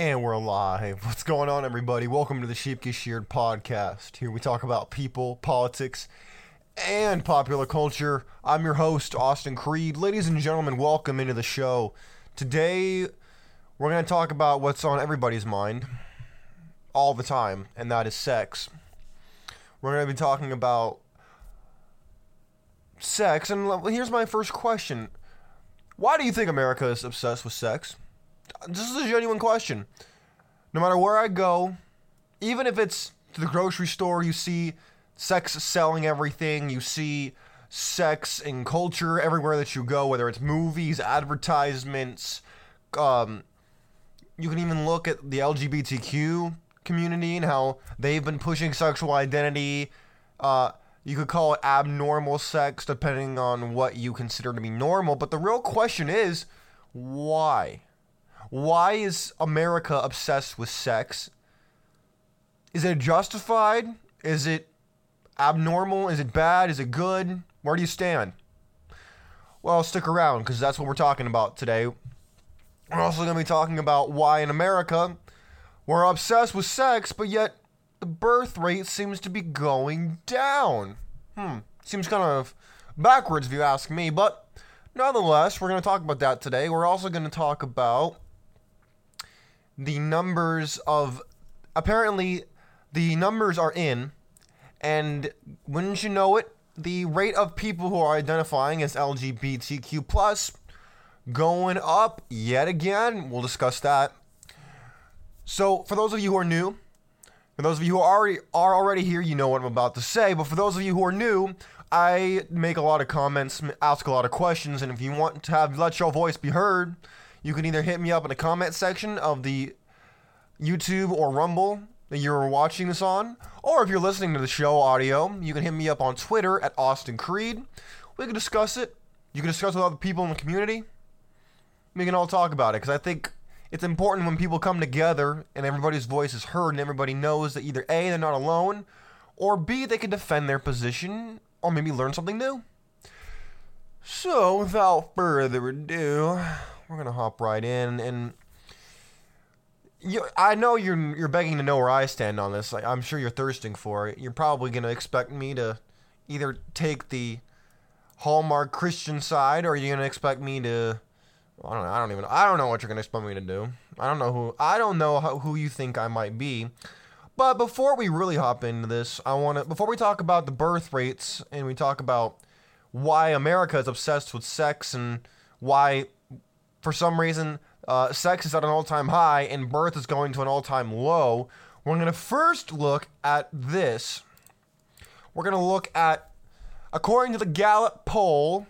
And we're live. What's going on, everybody? Welcome to the Sheep Get Sheared podcast. Here we talk about people, politics, and popular culture. I'm your host, Austin Creed. Ladies and gentlemen, welcome into the show. Today, we're going to talk about what's on everybody's mind all the time, and that is sex. We're going to be talking about sex, and here's my first question Why do you think America is obsessed with sex? This is a genuine question. No matter where I go, even if it's to the grocery store, you see sex selling everything, you see sex and culture everywhere that you go, whether it's movies, advertisements, um, you can even look at the LGBTQ community and how they've been pushing sexual identity. Uh, you could call it abnormal sex depending on what you consider to be normal, but the real question is why? Why is America obsessed with sex? Is it justified? Is it abnormal? Is it bad? Is it good? Where do you stand? Well, stick around because that's what we're talking about today. We're also going to be talking about why in America we're obsessed with sex, but yet the birth rate seems to be going down. Hmm, seems kind of backwards if you ask me, but nonetheless, we're going to talk about that today. We're also going to talk about the numbers of apparently the numbers are in and wouldn't you know it the rate of people who are identifying as lgbtq plus going up yet again. We'll discuss that. So for those of you who are new for those of you who are already are already here you know what i'm about to say. But for those of you who are new i make a lot of comments ask a lot of questions and if you want to have let your voice be heard you can either hit me up in the comment section of the YouTube or Rumble that you're watching this on, or if you're listening to the show audio, you can hit me up on Twitter at Austin Creed. We can discuss it. You can discuss with other people in the community. We can all talk about it because I think it's important when people come together and everybody's voice is heard and everybody knows that either A, they're not alone, or B, they can defend their position or maybe learn something new. So, without further ado, we're gonna hop right in, and you, I know you're you're begging to know where I stand on this. Like, I'm sure you're thirsting for it. You're probably gonna expect me to either take the Hallmark Christian side, or you're gonna expect me to. I don't know. I don't even. I don't know what you're gonna expect me to do. I don't know who. I don't know how, who you think I might be. But before we really hop into this, I want to. Before we talk about the birth rates and we talk about why America is obsessed with sex and why for some reason, uh, sex is at an all time high and birth is going to an all time low. We're going to first look at this. We're going to look at, according to the Gallup poll,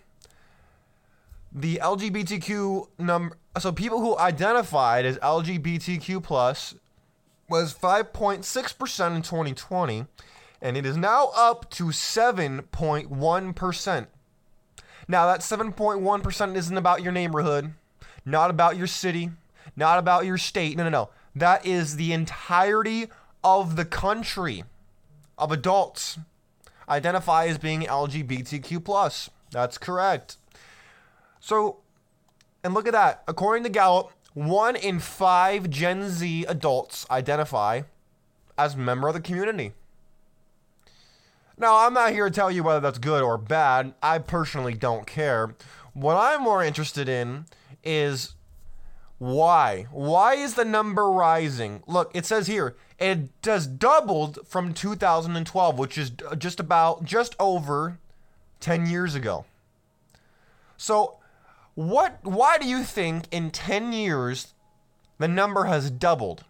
the LGBTQ number. So people who identified as LGBTQ plus was 5.6% in 2020, and it is now up to 7.1%. Now, that 7.1% isn't about your neighborhood not about your city, not about your state. No, no, no. That is the entirety of the country of adults identify as being LGBTQ plus. That's correct. So, and look at that. According to Gallup, one in five Gen Z adults identify as member of the community. Now, I'm not here to tell you whether that's good or bad. I personally don't care. What I'm more interested in is why? Why is the number rising? Look, it says here it has doubled from 2012, which is just about just over 10 years ago. So, what why do you think in 10 years the number has doubled?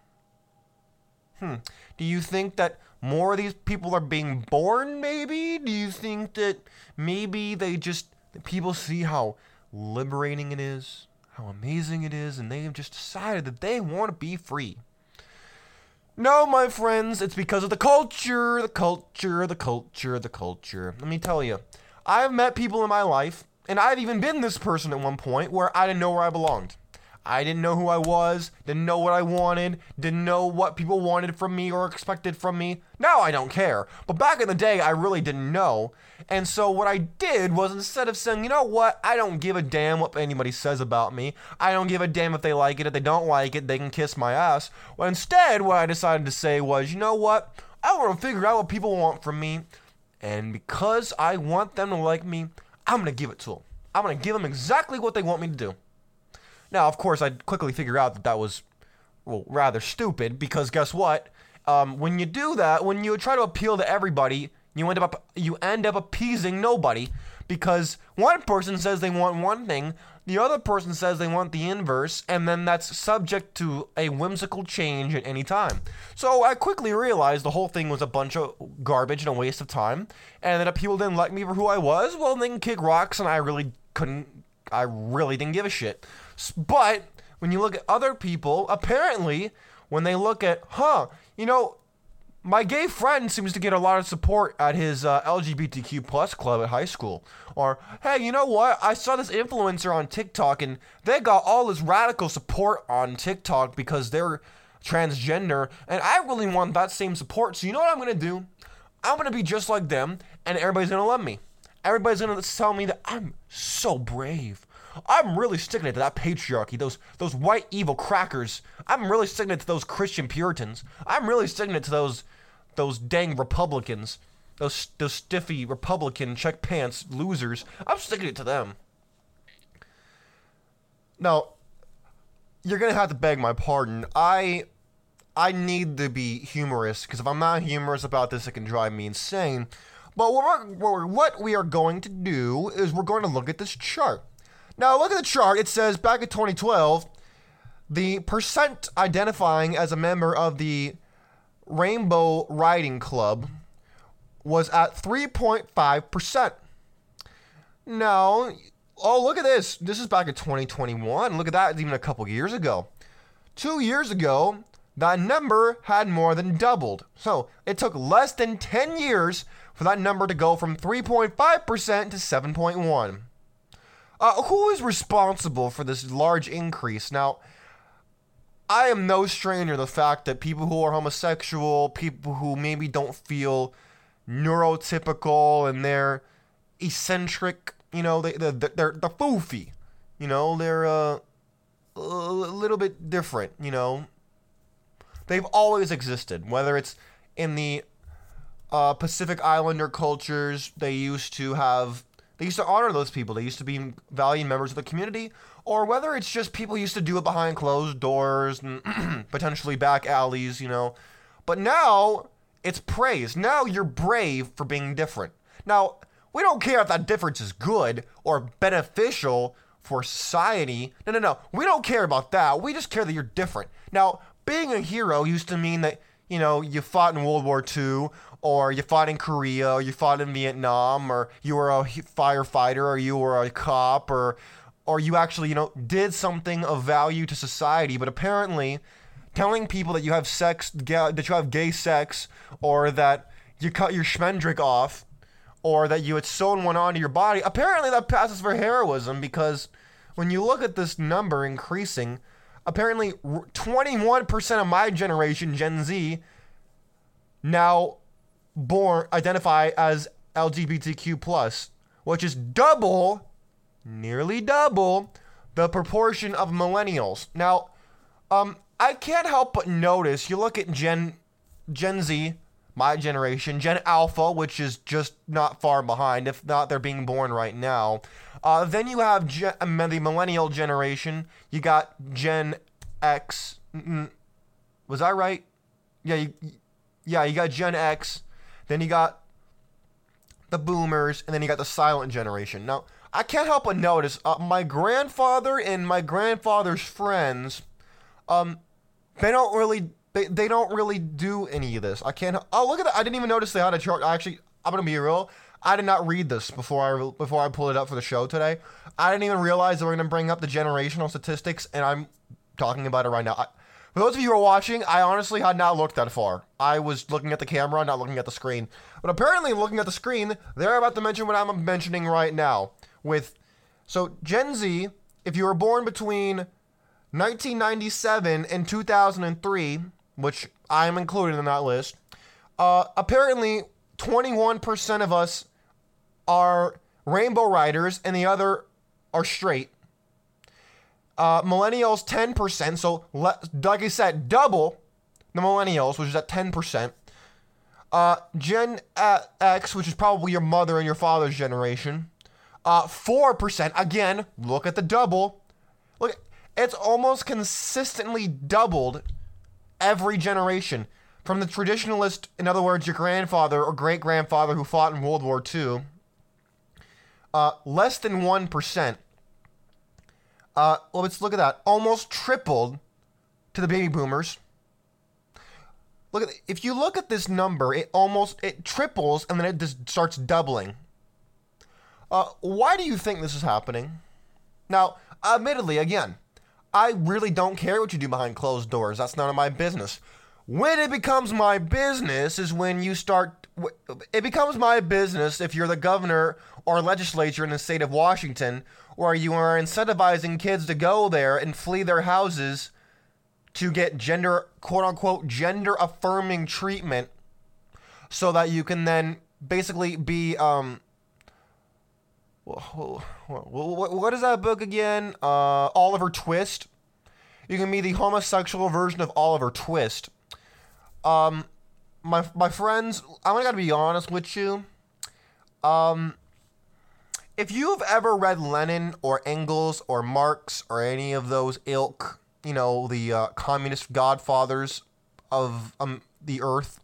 Hmm. Do you think that more of these people are being born maybe? Do you think that maybe they just people see how liberating it is? how amazing it is, and they have just decided that they want to be free. No, my friends, it's because of the culture, the culture, the culture, the culture. Let me tell you, I've met people in my life, and I've even been this person at one point where I didn't know where I belonged. I didn't know who I was, didn't know what I wanted, didn't know what people wanted from me or expected from me. Now I don't care. But back in the day, I really didn't know. And so what I did was instead of saying, you know what, I don't give a damn what anybody says about me, I don't give a damn if they like it, if they don't like it, they can kiss my ass. Well, instead, what I decided to say was, you know what, I want to figure out what people want from me. And because I want them to like me, I'm going to give it to them. I'm going to give them exactly what they want me to do. Now, of course, I quickly figure out that that was, well, rather stupid because guess what? Um, when you do that, when you try to appeal to everybody, you end up you end up appeasing nobody because one person says they want one thing, the other person says they want the inverse, and then that's subject to a whimsical change at any time. So I quickly realized the whole thing was a bunch of garbage and a waste of time, and that if people didn't like me for who I was, well, they can kick rocks, and I really couldn't, I really didn't give a shit. But when you look at other people, apparently, when they look at, huh, you know, my gay friend seems to get a lot of support at his uh, LGBTQ plus club at high school. Or, hey, you know what? I saw this influencer on TikTok and they got all this radical support on TikTok because they're transgender, and I really want that same support. So you know what I'm gonna do? I'm gonna be just like them, and everybody's gonna love me. Everybody's gonna tell me that I'm so brave. I'm really sticking it to that patriarchy, those those white evil crackers. I'm really sticking it to those Christian Puritans. I'm really sticking it to those those dang Republicans, those those stiffy Republican check pants losers. I'm sticking it to them. Now, you're gonna have to beg my pardon. I I need to be humorous because if I'm not humorous about this, it can drive me insane. But what, what we are going to do is we're going to look at this chart. Now, look at the chart. It says back in 2012, the percent identifying as a member of the Rainbow Riding Club was at 3.5%. Now, oh, look at this. This is back in 2021. Look at that, even a couple years ago. Two years ago, that number had more than doubled. So it took less than 10 years for that number to go from 3.5% to 7.1. Uh, who is responsible for this large increase? Now, I am no stranger to the fact that people who are homosexual, people who maybe don't feel neurotypical and they're eccentric, you know, they, they're, they're, they're foofy, you know, they're uh, a little bit different, you know. They've always existed, whether it's in the uh, Pacific Islander cultures, they used to have they used to honor those people. They used to be valued members of the community, or whether it's just people used to do it behind closed doors and potentially back alleys, you know. But now it's praise. Now you're brave for being different. Now, we don't care if that difference is good or beneficial for society. No, no, no. We don't care about that. We just care that you're different. Now, being a hero used to mean that, you know, you fought in World War II or you fought in Korea, or you fought in Vietnam, or you were a firefighter, or you were a cop, or or you actually, you know, did something of value to society. But apparently, telling people that you have sex, that you have gay sex, or that you cut your schmendrick off, or that you had sewn one onto your body, apparently that passes for heroism because when you look at this number increasing, apparently 21% of my generation, Gen Z, now born identify as LGBTQ plus, which is double, nearly double, the proportion of millennials. Now, um, I can't help but notice. You look at Gen Gen Z, my generation, Gen Alpha, which is just not far behind. If not, they're being born right now. Uh, then you have Gen, the millennial generation. You got Gen X. Was I right? Yeah, you, yeah, you got Gen X. Then you got the boomers, and then you got the silent generation. Now, I can't help but notice uh, my grandfather and my grandfather's friends, um, they don't really they, they don't really do any of this. I can't. Oh, look at that! I didn't even notice they had a chart. I actually, I'm gonna be real. I did not read this before I before I pulled it up for the show today. I didn't even realize they were gonna bring up the generational statistics, and I'm talking about it right now. I, for those of you who are watching, I honestly had not looked that far. I was looking at the camera, not looking at the screen. But apparently, looking at the screen, they're about to mention what I'm mentioning right now. With so Gen Z, if you were born between 1997 and 2003, which I am included in that list, uh, apparently 21% of us are rainbow riders and the other are straight. Uh, millennials 10%, so le- like I said, double the millennials, which is at 10%. Uh, Gen X, which is probably your mother and your father's generation, uh, 4%. Again, look at the double. Look, it's almost consistently doubled every generation. From the traditionalist, in other words, your grandfather or great grandfather who fought in World War II, uh, less than 1%. Uh, well, let's look at that. Almost tripled to the baby boomers. Look at if you look at this number, it almost it triples and then it just starts doubling. Uh, why do you think this is happening? Now, admittedly, again, I really don't care what you do behind closed doors. That's none of my business. When it becomes my business is when you start. It becomes my business if you're the governor or legislature in the state of Washington, where you are incentivizing kids to go there and flee their houses to get gender, quote unquote, gender affirming treatment so that you can then basically be um, what is that book again? Uh, Oliver Twist. You can be the homosexual version of Oliver Twist. Um, my my friends, I'm gonna be honest with you. Um, if you've ever read Lenin or Engels or Marx or any of those ilk, you know, the uh, communist godfathers of um, the earth,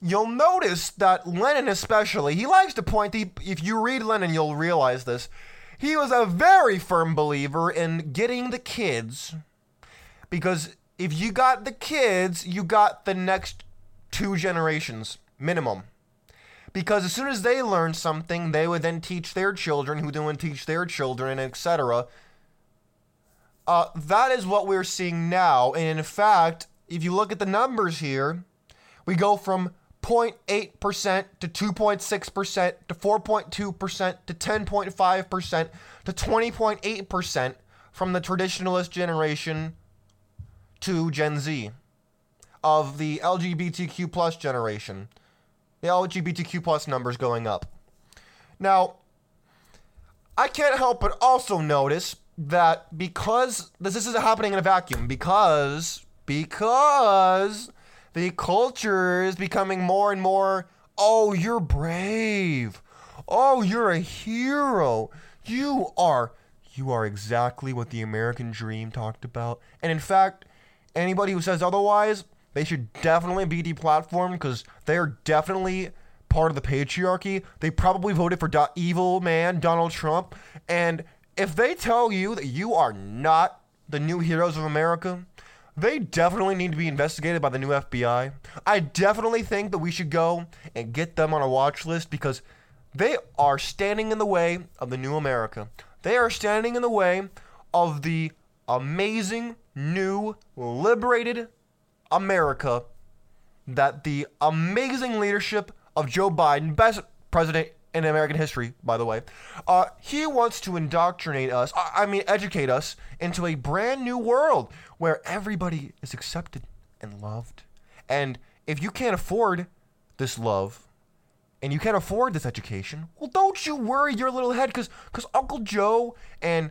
you'll notice that Lenin, especially, he likes to point. The, if you read Lenin, you'll realize this. He was a very firm believer in getting the kids, because if you got the kids, you got the next two generations minimum. Because as soon as they learn something, they would then teach their children, who then teach their children, etc. Uh, that is what we're seeing now. And in fact, if you look at the numbers here, we go from 0.8% to 2.6% to 4.2% to 10.5% to 20.8% from the traditionalist generation to Gen Z of the LGBTQ plus generation. The LGBTQ plus numbers going up. Now, I can't help but also notice that because this, this is happening in a vacuum, because because the culture is becoming more and more oh, you're brave. Oh, you're a hero. You are you are exactly what the American dream talked about. And in fact, anybody who says otherwise, they should definitely be deplatformed because they're definitely part of the patriarchy. They probably voted for do- evil man Donald Trump. And if they tell you that you are not the new heroes of America, they definitely need to be investigated by the new FBI. I definitely think that we should go and get them on a watch list because they are standing in the way of the new America. They are standing in the way of the amazing, new, liberated America that the amazing leadership of Joe Biden, best president in American history, by the way. Uh, he wants to indoctrinate us, I mean, educate us into a brand new world where everybody is accepted and loved. And if you can't afford this love and you can't afford this education, well, don't you worry your little head because Uncle Joe and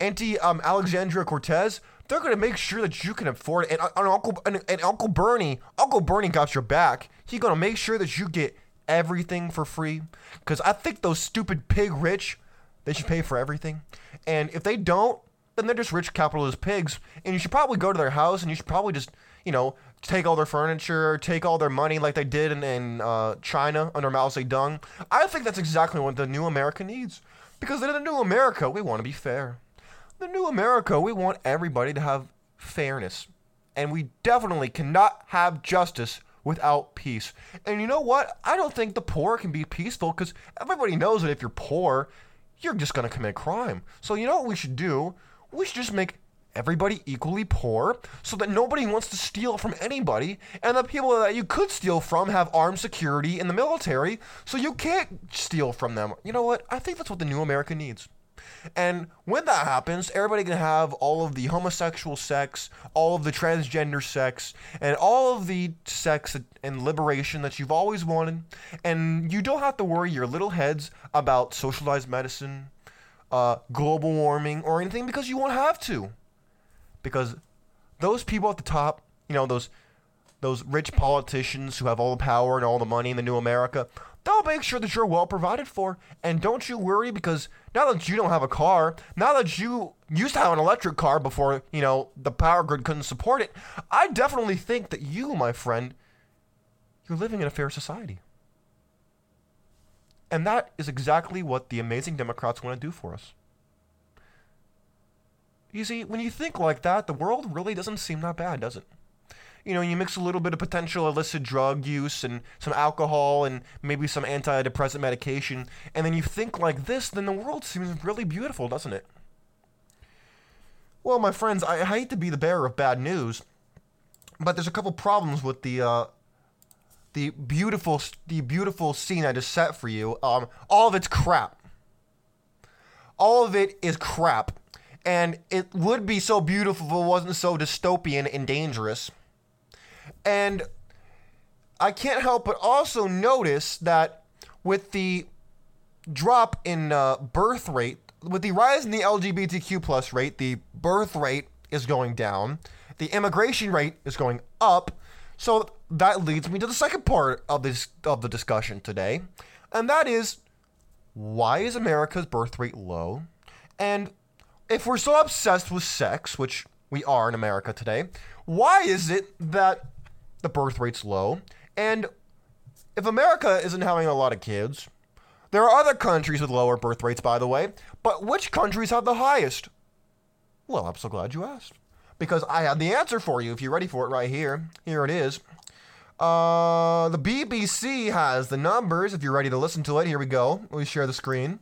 Auntie um, Alexandria Cortez, they're gonna make sure that you can afford it. And, uh, and Uncle and, and Uncle Bernie, Uncle Bernie got your back. He's gonna make sure that you get everything for free? Because I think those stupid pig rich, they should pay for everything. And if they don't, then they're just rich capitalist pigs. And you should probably go to their house and you should probably just, you know, take all their furniture, take all their money like they did in, in uh, China under Mao Zedong. I think that's exactly what the new America needs. Because in the new America, we want to be fair. The new America, we want everybody to have fairness. And we definitely cannot have justice without peace. And you know what? I don't think the poor can be peaceful because everybody knows that if you're poor, you're just going to commit crime. So you know what we should do? We should just make everybody equally poor so that nobody wants to steal from anybody and the people that you could steal from have armed security in the military so you can't steal from them. You know what? I think that's what the new America needs. And when that happens, everybody can have all of the homosexual sex, all of the transgender sex, and all of the sex and liberation that you've always wanted. And you don't have to worry your little heads about socialized medicine, uh, global warming, or anything because you won't have to. Because those people at the top, you know, those those rich politicians who have all the power and all the money in the new America, they'll make sure that you're well provided for. And don't you worry because now that you don't have a car, now that you used to have an electric car before, you know, the power grid couldn't support it, I definitely think that you, my friend, you're living in a fair society. And that is exactly what the amazing Democrats want to do for us. You see, when you think like that, the world really doesn't seem that bad, does it? You know, you mix a little bit of potential illicit drug use and some alcohol and maybe some antidepressant medication, and then you think like this, then the world seems really beautiful, doesn't it? Well, my friends, I hate to be the bearer of bad news, but there's a couple problems with the uh, the beautiful the beautiful scene I just set for you. Um, all of it's crap. All of it is crap, and it would be so beautiful if it wasn't so dystopian and dangerous. And I can't help but also notice that with the drop in uh, birth rate, with the rise in the LGBTQ plus rate, the birth rate is going down, the immigration rate is going up. So that leads me to the second part of this of the discussion today, and that is why is America's birth rate low? And if we're so obsessed with sex, which we are in America today, why is it that the birth rate's low. And if America isn't having a lot of kids, there are other countries with lower birth rates, by the way. But which countries have the highest? Well, I'm so glad you asked. Because I have the answer for you if you're ready for it right here. Here it is. Uh, the BBC has the numbers if you're ready to listen to it. Here we go. Let me share the screen.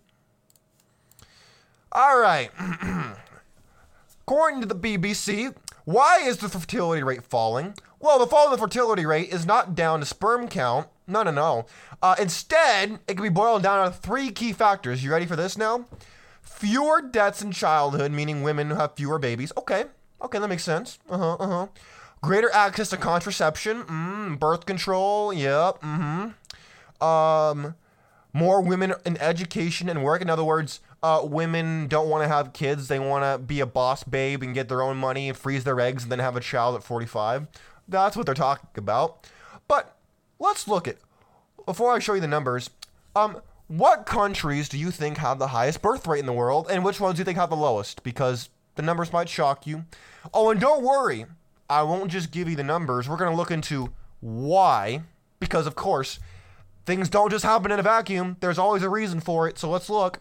All right. According to the BBC, why is the fertility rate falling? Well, the fall in the fertility rate is not down to sperm count. No, no, no. Uh, instead, it can be boiled down to three key factors. You ready for this now? Fewer deaths in childhood, meaning women have fewer babies. Okay, okay, that makes sense. Uh huh, uh huh. Greater access to contraception, mm, birth control. Yep. Mm-hmm. Um, more women in education and work. In other words, uh, women don't want to have kids. They want to be a boss babe and get their own money and freeze their eggs and then have a child at 45. That's what they're talking about. But let's look at before I show you the numbers. Um, what countries do you think have the highest birth rate in the world, and which ones do you think have the lowest? Because the numbers might shock you. Oh, and don't worry, I won't just give you the numbers. We're going to look into why, because of course, things don't just happen in a vacuum. There's always a reason for it. So let's look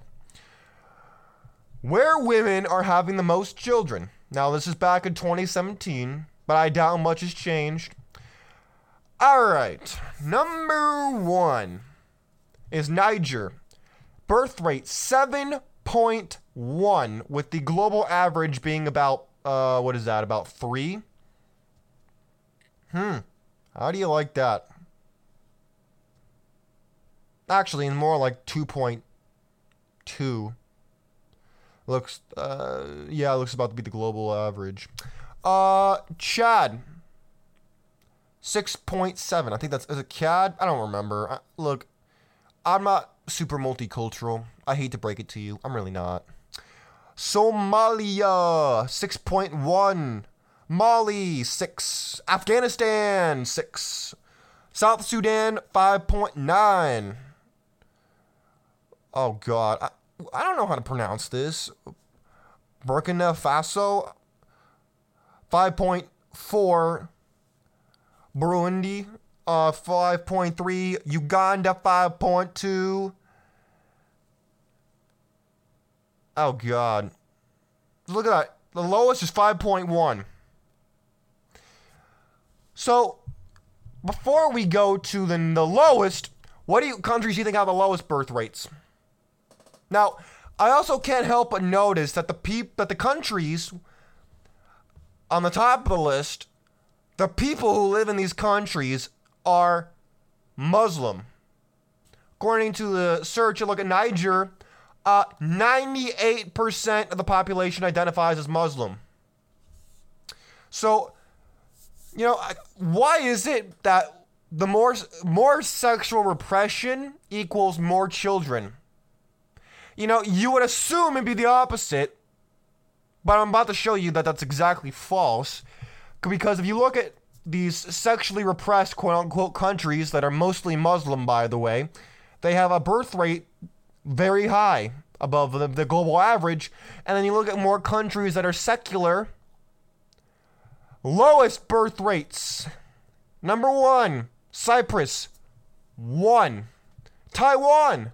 where women are having the most children. Now, this is back in 2017, but I doubt much has changed. All right, number one is Niger. Birth rate 7.1, with the global average being about, uh, what is that, about three? Hmm, how do you like that? Actually, more like 2.2. Looks, uh, yeah, looks about to be the global average. Uh, Chad. 6.7. I think that's, is it CAD? I don't remember. I, look, I'm not super multicultural. I hate to break it to you. I'm really not. Somalia, 6.1. Mali, 6. Afghanistan, 6. South Sudan, 5.9. Oh, God. I, I don't know how to pronounce this. Burkina Faso, 5.4. Burundi, uh, 5.3. Uganda, 5.2. Oh, God. Look at that. The lowest is 5.1. So, before we go to the, the lowest, what do you countries do you think have the lowest birth rates? Now, I also can't help but notice that the peop- that the countries on the top of the list, the people who live in these countries are Muslim. According to the search, you look at Niger, uh, 98% of the population identifies as Muslim. So, you know, why is it that the more more sexual repression equals more children? You know, you would assume it'd be the opposite, but I'm about to show you that that's exactly false. Because if you look at these sexually repressed quote unquote countries that are mostly Muslim, by the way, they have a birth rate very high above the, the global average. And then you look at more countries that are secular, lowest birth rates. Number one, Cyprus, one. Taiwan,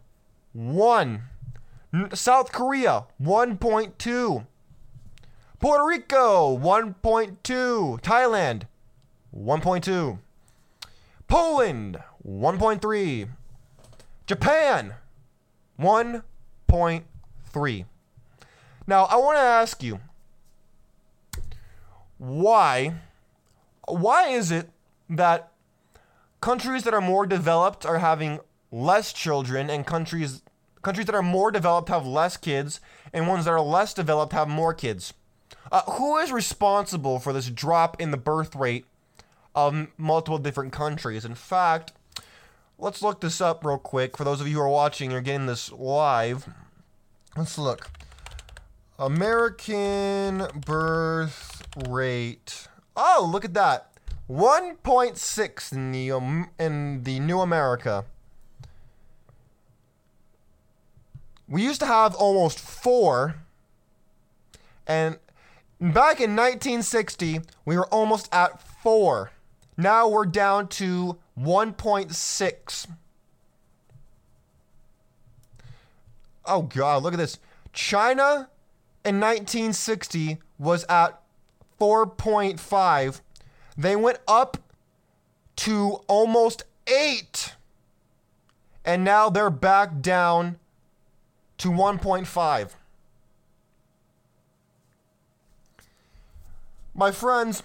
one. South Korea, 1.2. Puerto Rico, 1.2. Thailand, 1.2. Poland, 1.3. Japan, 1.3. Now, I want to ask you why why is it that countries that are more developed are having less children and countries countries that are more developed have less kids and ones that are less developed have more kids? Uh, who is responsible for this drop in the birth rate of multiple different countries? In fact, let's look this up real quick. For those of you who are watching, you're getting this live. Let's look. American birth rate. Oh, look at that. 1.6 in the um, in the new America. We used to have almost 4 and back in 1960, we were almost at 4. Now we're down to 1.6. Oh god, look at this. China in 1960 was at 4.5. They went up to almost 8. And now they're back down to 1.5. My friends,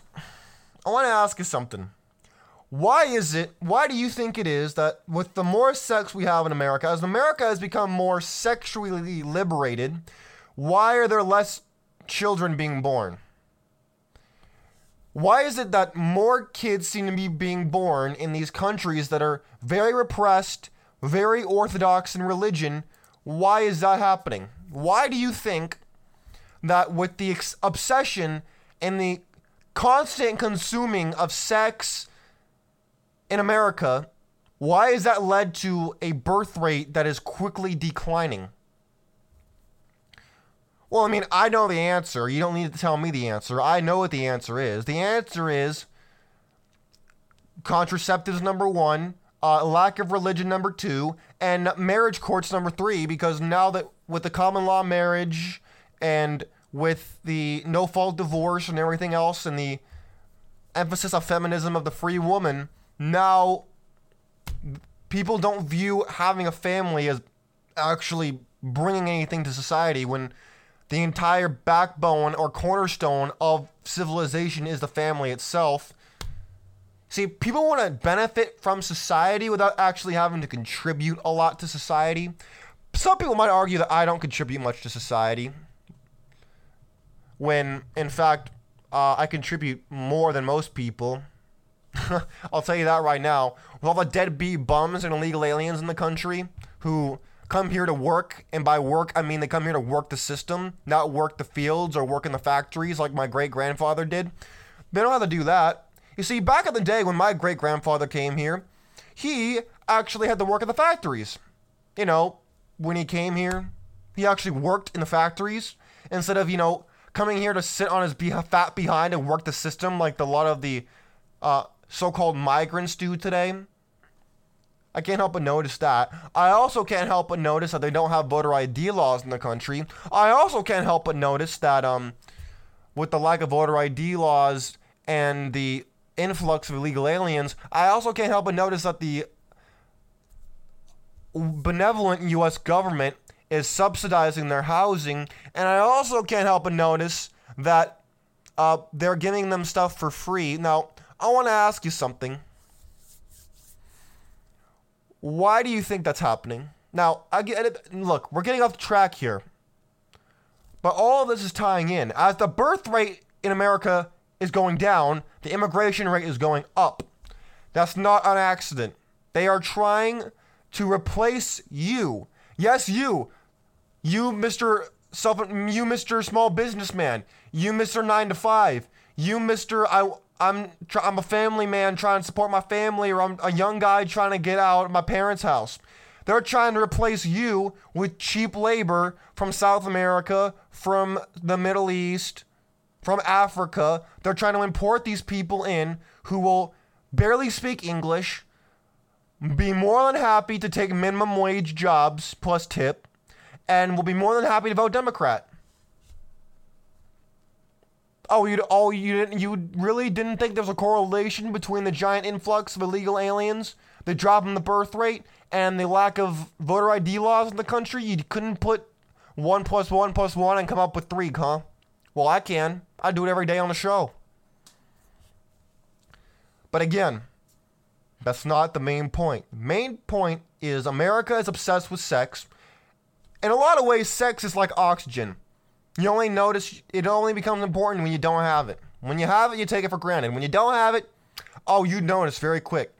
I want to ask you something. Why is it, why do you think it is that with the more sex we have in America, as America has become more sexually liberated, why are there less children being born? Why is it that more kids seem to be being born in these countries that are very repressed, very orthodox in religion? Why is that happening? Why do you think that with the ex- obsession and the constant consuming of sex in America, why has that led to a birth rate that is quickly declining? Well, I mean, I know the answer. You don't need to tell me the answer. I know what the answer is. The answer is contraceptives number one, uh, lack of religion number two, and marriage courts number three. Because now that with the common law marriage and with the no fault divorce and everything else, and the emphasis of feminism of the free woman, now people don't view having a family as actually bringing anything to society when the entire backbone or cornerstone of civilization is the family itself. See, people want to benefit from society without actually having to contribute a lot to society. Some people might argue that I don't contribute much to society. When, in fact, uh, I contribute more than most people. I'll tell you that right now. With all the deadbeat bums and illegal aliens in the country who come here to work, and by work I mean they come here to work the system, not work the fields or work in the factories like my great grandfather did. They don't have to do that. You see, back in the day when my great grandfather came here, he actually had to work in the factories. You know, when he came here, he actually worked in the factories instead of, you know, coming here to sit on his be- fat behind and work the system like a lot of the uh, so called migrants do today. I can't help but notice that. I also can't help but notice that they don't have voter ID laws in the country. I also can't help but notice that um, with the lack of voter ID laws and the influx of illegal aliens, I also can't help but notice that the benevolent U.S. government is subsidizing their housing, and I also can't help but notice that uh, they're giving them stuff for free. Now, I want to ask you something. Why do you think that's happening? Now, I get it. Look, we're getting off the track here. But all of this is tying in. As the birth rate in America is going down, the immigration rate is going up. That's not an accident. They are trying to replace you. Yes, you. You, Mr. Self, you, Mr. Small Businessman. You, Mr. Nine to Five. You, Mr. I, I'm, I'm a family man trying to support my family, or I'm a young guy trying to get out of my parents' house. They're trying to replace you with cheap labor from South America, from the Middle East, from Africa. They're trying to import these people in who will barely speak English, be more than happy to take minimum wage jobs plus tip, and will be more than happy to vote Democrat. Oh, you oh you didn't you really didn't think there was a correlation between the giant influx of illegal aliens, the drop in the birth rate, and the lack of voter ID laws in the country? You couldn't put one plus one plus one and come up with three, huh? Well, I can. I do it every day on the show. But again, that's not the main point. The main point is America is obsessed with sex. In a lot of ways, sex is like oxygen. You only notice it only becomes important when you don't have it. When you have it, you take it for granted. When you don't have it, oh, you notice very quick.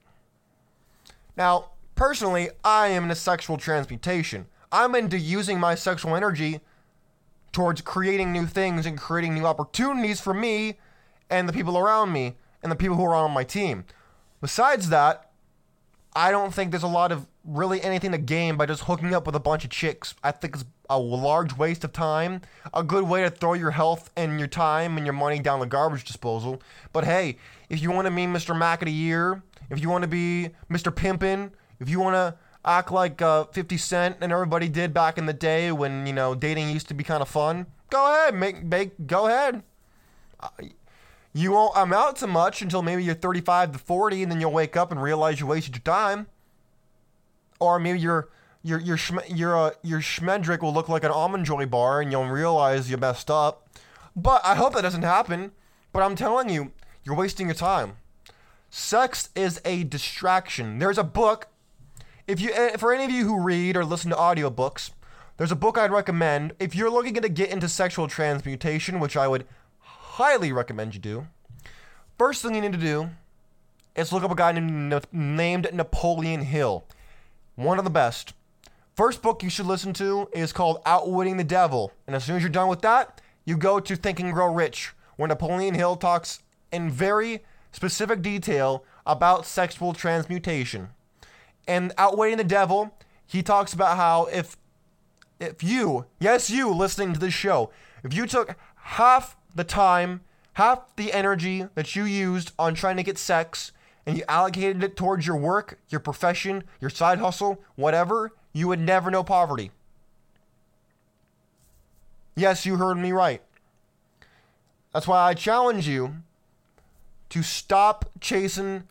Now, personally, I am into sexual transmutation. I'm into using my sexual energy towards creating new things and creating new opportunities for me and the people around me and the people who are on my team. Besides that, I don't think there's a lot of really anything to gain by just hooking up with a bunch of chicks. I think it's a large waste of time, a good way to throw your health and your time and your money down the garbage disposal. But hey, if you want to be Mr. Mac of the Year, if you want to be Mr. Pimpin', if you want to act like uh, 50 Cent and everybody did back in the day when, you know, dating used to be kind of fun, go ahead, make, make go ahead. Uh, you won't amount to much until maybe you're 35 to 40, and then you'll wake up and realize you wasted your time. Or maybe your your your your uh, your Schmendrick will look like an almond joy bar, and you'll realize you messed up. But I hope that doesn't happen. But I'm telling you, you're wasting your time. Sex is a distraction. There's a book. If you eh, for any of you who read or listen to audiobooks, there's a book I'd recommend if you're looking to get into sexual transmutation, which I would highly recommend you do. First thing you need to do is look up a guy named, named Napoleon Hill. One of the best. First book you should listen to is called Outwitting the Devil. And as soon as you're done with that, you go to Think and Grow Rich, where Napoleon Hill talks in very specific detail about sexual transmutation. And Outwitting the Devil, he talks about how if if you, yes you listening to this show, if you took half the time, half the energy that you used on trying to get sex, and you allocated it towards your work, your profession, your side hustle, whatever, you would never know poverty. Yes, you heard me right. That's why I challenge you to stop chasing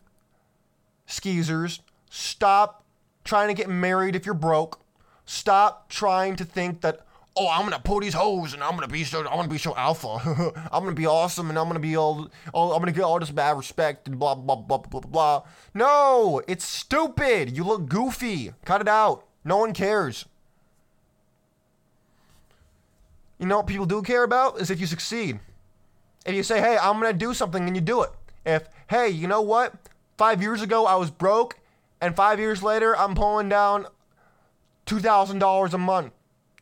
skeezers, stop trying to get married if you're broke, stop trying to think that oh, I'm gonna pull these hoes and I'm gonna be so I'm gonna be so alpha. I'm gonna be awesome and I'm gonna be all, all I'm gonna get all this bad respect and blah blah blah blah blah blah. No, it's stupid. You look goofy. Cut it out. No one cares. You know what people do care about is if you succeed. If you say, hey, I'm gonna do something and you do it. If, hey, you know what? Five years ago I was broke, and five years later I'm pulling down two thousand dollars a month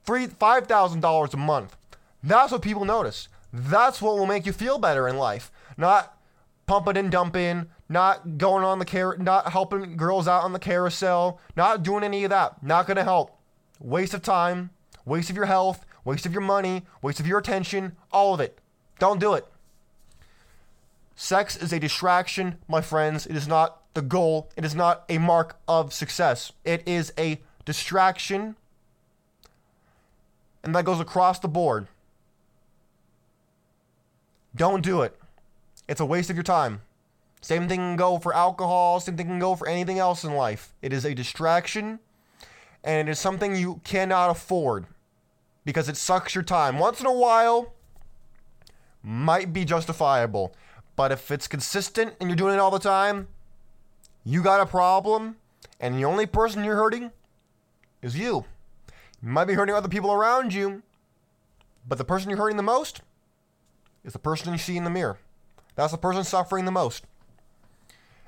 three five thousand dollars a month. That's what people notice. That's what will make you feel better in life. Not pumping and dumping, not going on the car, not helping girls out on the carousel, not doing any of that. Not gonna help. Waste of time, waste of your health, waste of your money, waste of your attention, all of it. Don't do it. Sex is a distraction, my friends. It is not the goal. It is not a mark of success. It is a distraction and that goes across the board. Don't do it. It's a waste of your time. Same thing can go for alcohol, same thing can go for anything else in life. It is a distraction and it is something you cannot afford because it sucks your time. Once in a while might be justifiable, but if it's consistent and you're doing it all the time, you got a problem and the only person you're hurting is you. You might be hurting other people around you, but the person you're hurting the most is the person you see in the mirror. That's the person suffering the most.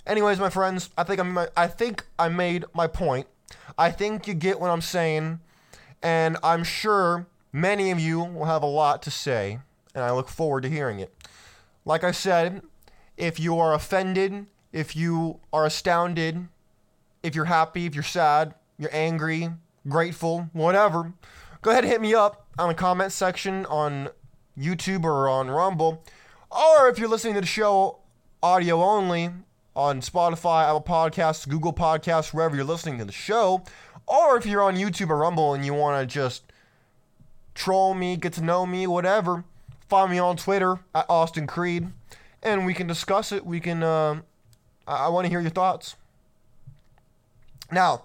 Anyways, my friends, I think I'm I think I made my point. I think you get what I'm saying, and I'm sure many of you will have a lot to say, and I look forward to hearing it. Like I said, if you are offended, if you are astounded, if you're happy, if you're sad, you're angry, grateful, whatever, go ahead and hit me up on the comment section on YouTube or on Rumble. Or if you're listening to the show audio only on Spotify, Apple Podcasts, Google Podcasts, wherever you're listening to the show. Or if you're on YouTube or Rumble and you want to just troll me, get to know me, whatever, find me on Twitter at Austin Creed and we can discuss it. We can, uh, I, I want to hear your thoughts. Now,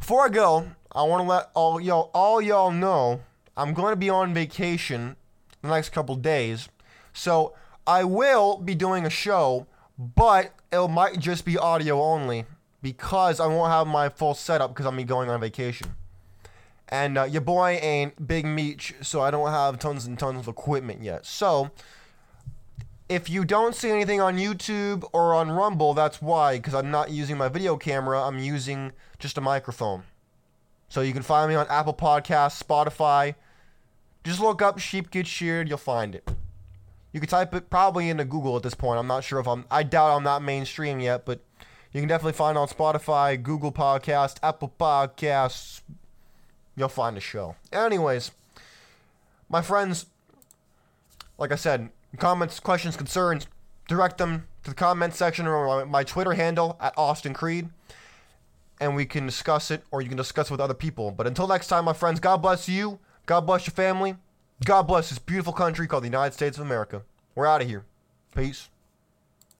before I go, I want to let all y'all all y'all know I'm going to be on vacation the next couple days. So I will be doing a show, but it might just be audio only because I won't have my full setup because I'm be going on vacation. And uh, your boy ain't Big Meech, so I don't have tons and tons of equipment yet. So if you don't see anything on YouTube or on Rumble, that's why, because I'm not using my video camera. I'm using just a microphone. So you can find me on Apple Podcasts, Spotify. Just look up Sheep Get Sheared, you'll find it. You can type it probably into Google at this point. I'm not sure if I'm, I doubt I'm not mainstream yet, but you can definitely find on Spotify, Google Podcast, Apple Podcasts. You'll find the show. Anyways, my friends, like I said, comments, questions, concerns, direct them to the comment section or my Twitter handle at Austin Creed and we can discuss it or you can discuss it with other people. But until next time, my friends, God bless you. God bless your family. God bless this beautiful country called the United States of America. We're out of here. Peace.